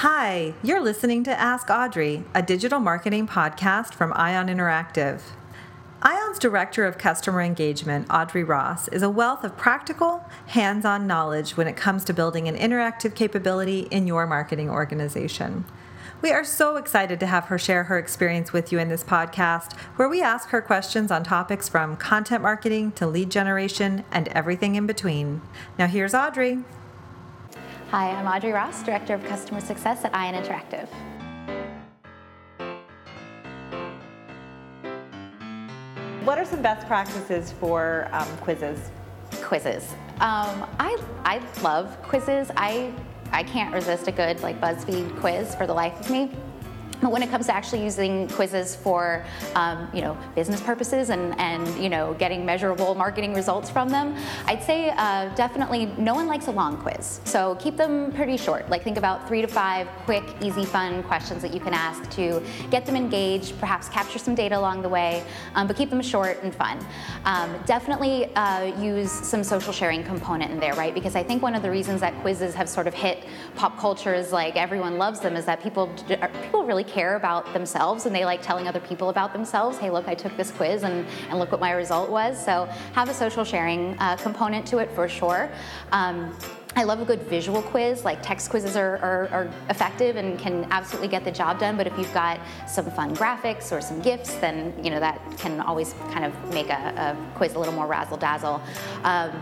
Hi, you're listening to Ask Audrey, a digital marketing podcast from Ion Interactive. Ion's Director of Customer Engagement, Audrey Ross, is a wealth of practical, hands on knowledge when it comes to building an interactive capability in your marketing organization. We are so excited to have her share her experience with you in this podcast, where we ask her questions on topics from content marketing to lead generation and everything in between. Now, here's Audrey. Hi, I'm Audrey Ross, Director of Customer Success at Ion Interactive. What are some best practices for um, quizzes? Quizzes. Um, I, I love quizzes. I, I can't resist a good like BuzzFeed quiz for the life of me. But when it comes to actually using quizzes for, um, you know, business purposes and, and, you know, getting measurable marketing results from them, I'd say uh, definitely no one likes a long quiz. So keep them pretty short. Like think about three to five quick, easy, fun questions that you can ask to get them engaged, perhaps capture some data along the way, um, but keep them short and fun. Um, definitely uh, use some social sharing component in there, right? Because I think one of the reasons that quizzes have sort of hit pop culture is like everyone loves them is that people people really care about themselves and they like telling other people about themselves. Hey, look, I took this quiz and, and look what my result was. So have a social sharing uh, component to it for sure. Um, I love a good visual quiz, like text quizzes are, are, are, effective and can absolutely get the job done, but if you've got some fun graphics or some GIFs, then you know that can always kind of make a, a quiz a little more razzle-dazzle. Um,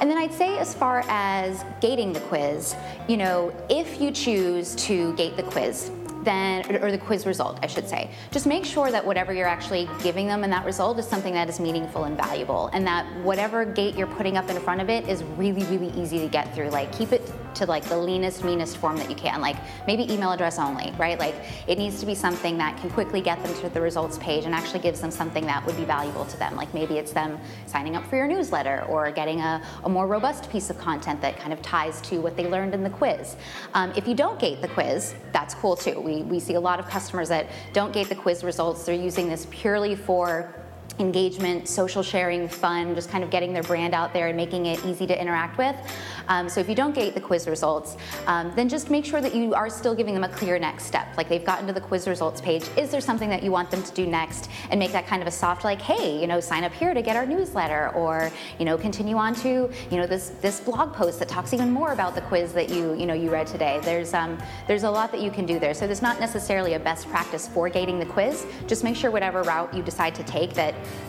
and then I'd say as far as gating the quiz, you know, if you choose to gate the quiz, then, or the quiz result, I should say. Just make sure that whatever you're actually giving them in that result is something that is meaningful and valuable, and that whatever gate you're putting up in front of it is really, really easy to get through. Like, keep it to like the leanest, meanest form that you can. Like, maybe email address only, right? Like, it needs to be something that can quickly get them to the results page and actually gives them something that would be valuable to them. Like, maybe it's them signing up for your newsletter or getting a, a more robust piece of content that kind of ties to what they learned in the quiz. Um, if you don't gate the quiz, that's cool too. We we, we see a lot of customers that don't gate the quiz results. They're using this purely for engagement, social sharing, fun, just kind of getting their brand out there and making it easy to interact with. Um, so if you don't gate the quiz results, um, then just make sure that you are still giving them a clear next step. Like they've gotten to the quiz results page. Is there something that you want them to do next? And make that kind of a soft like, hey, you know, sign up here to get our newsletter, or you know, continue on to you know this this blog post that talks even more about the quiz that you you know you read today. There's um, there's a lot that you can do there. So there's not necessarily a best practice for gating the quiz. Just make sure whatever route you decide to take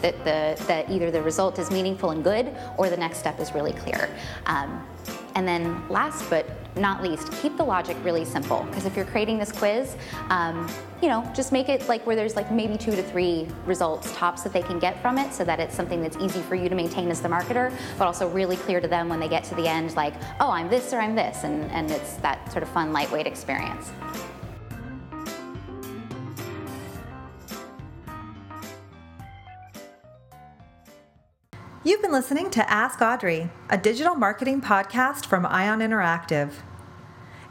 that that the that either the result is meaningful and good or the next step is really clear. Um, and then last but not least, keep the logic really simple. Because if you're creating this quiz, um, you know, just make it like where there's like maybe two to three results tops that they can get from it so that it's something that's easy for you to maintain as the marketer, but also really clear to them when they get to the end, like, oh, I'm this or I'm this. And, and it's that sort of fun, lightweight experience. You've been listening to Ask Audrey, a digital marketing podcast from Ion Interactive.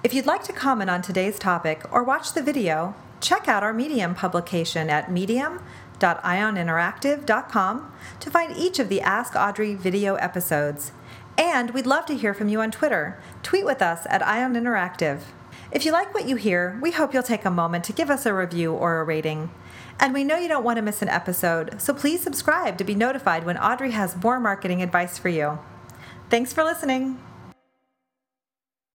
If you'd like to comment on today's topic or watch the video, check out our Medium publication at medium.ioninteractive.com to find each of the Ask Audrey video episodes. And we'd love to hear from you on Twitter. Tweet with us at Ion Interactive. If you like what you hear, we hope you'll take a moment to give us a review or a rating. And we know you don't want to miss an episode, so please subscribe to be notified when Audrey has more marketing advice for you. Thanks for listening.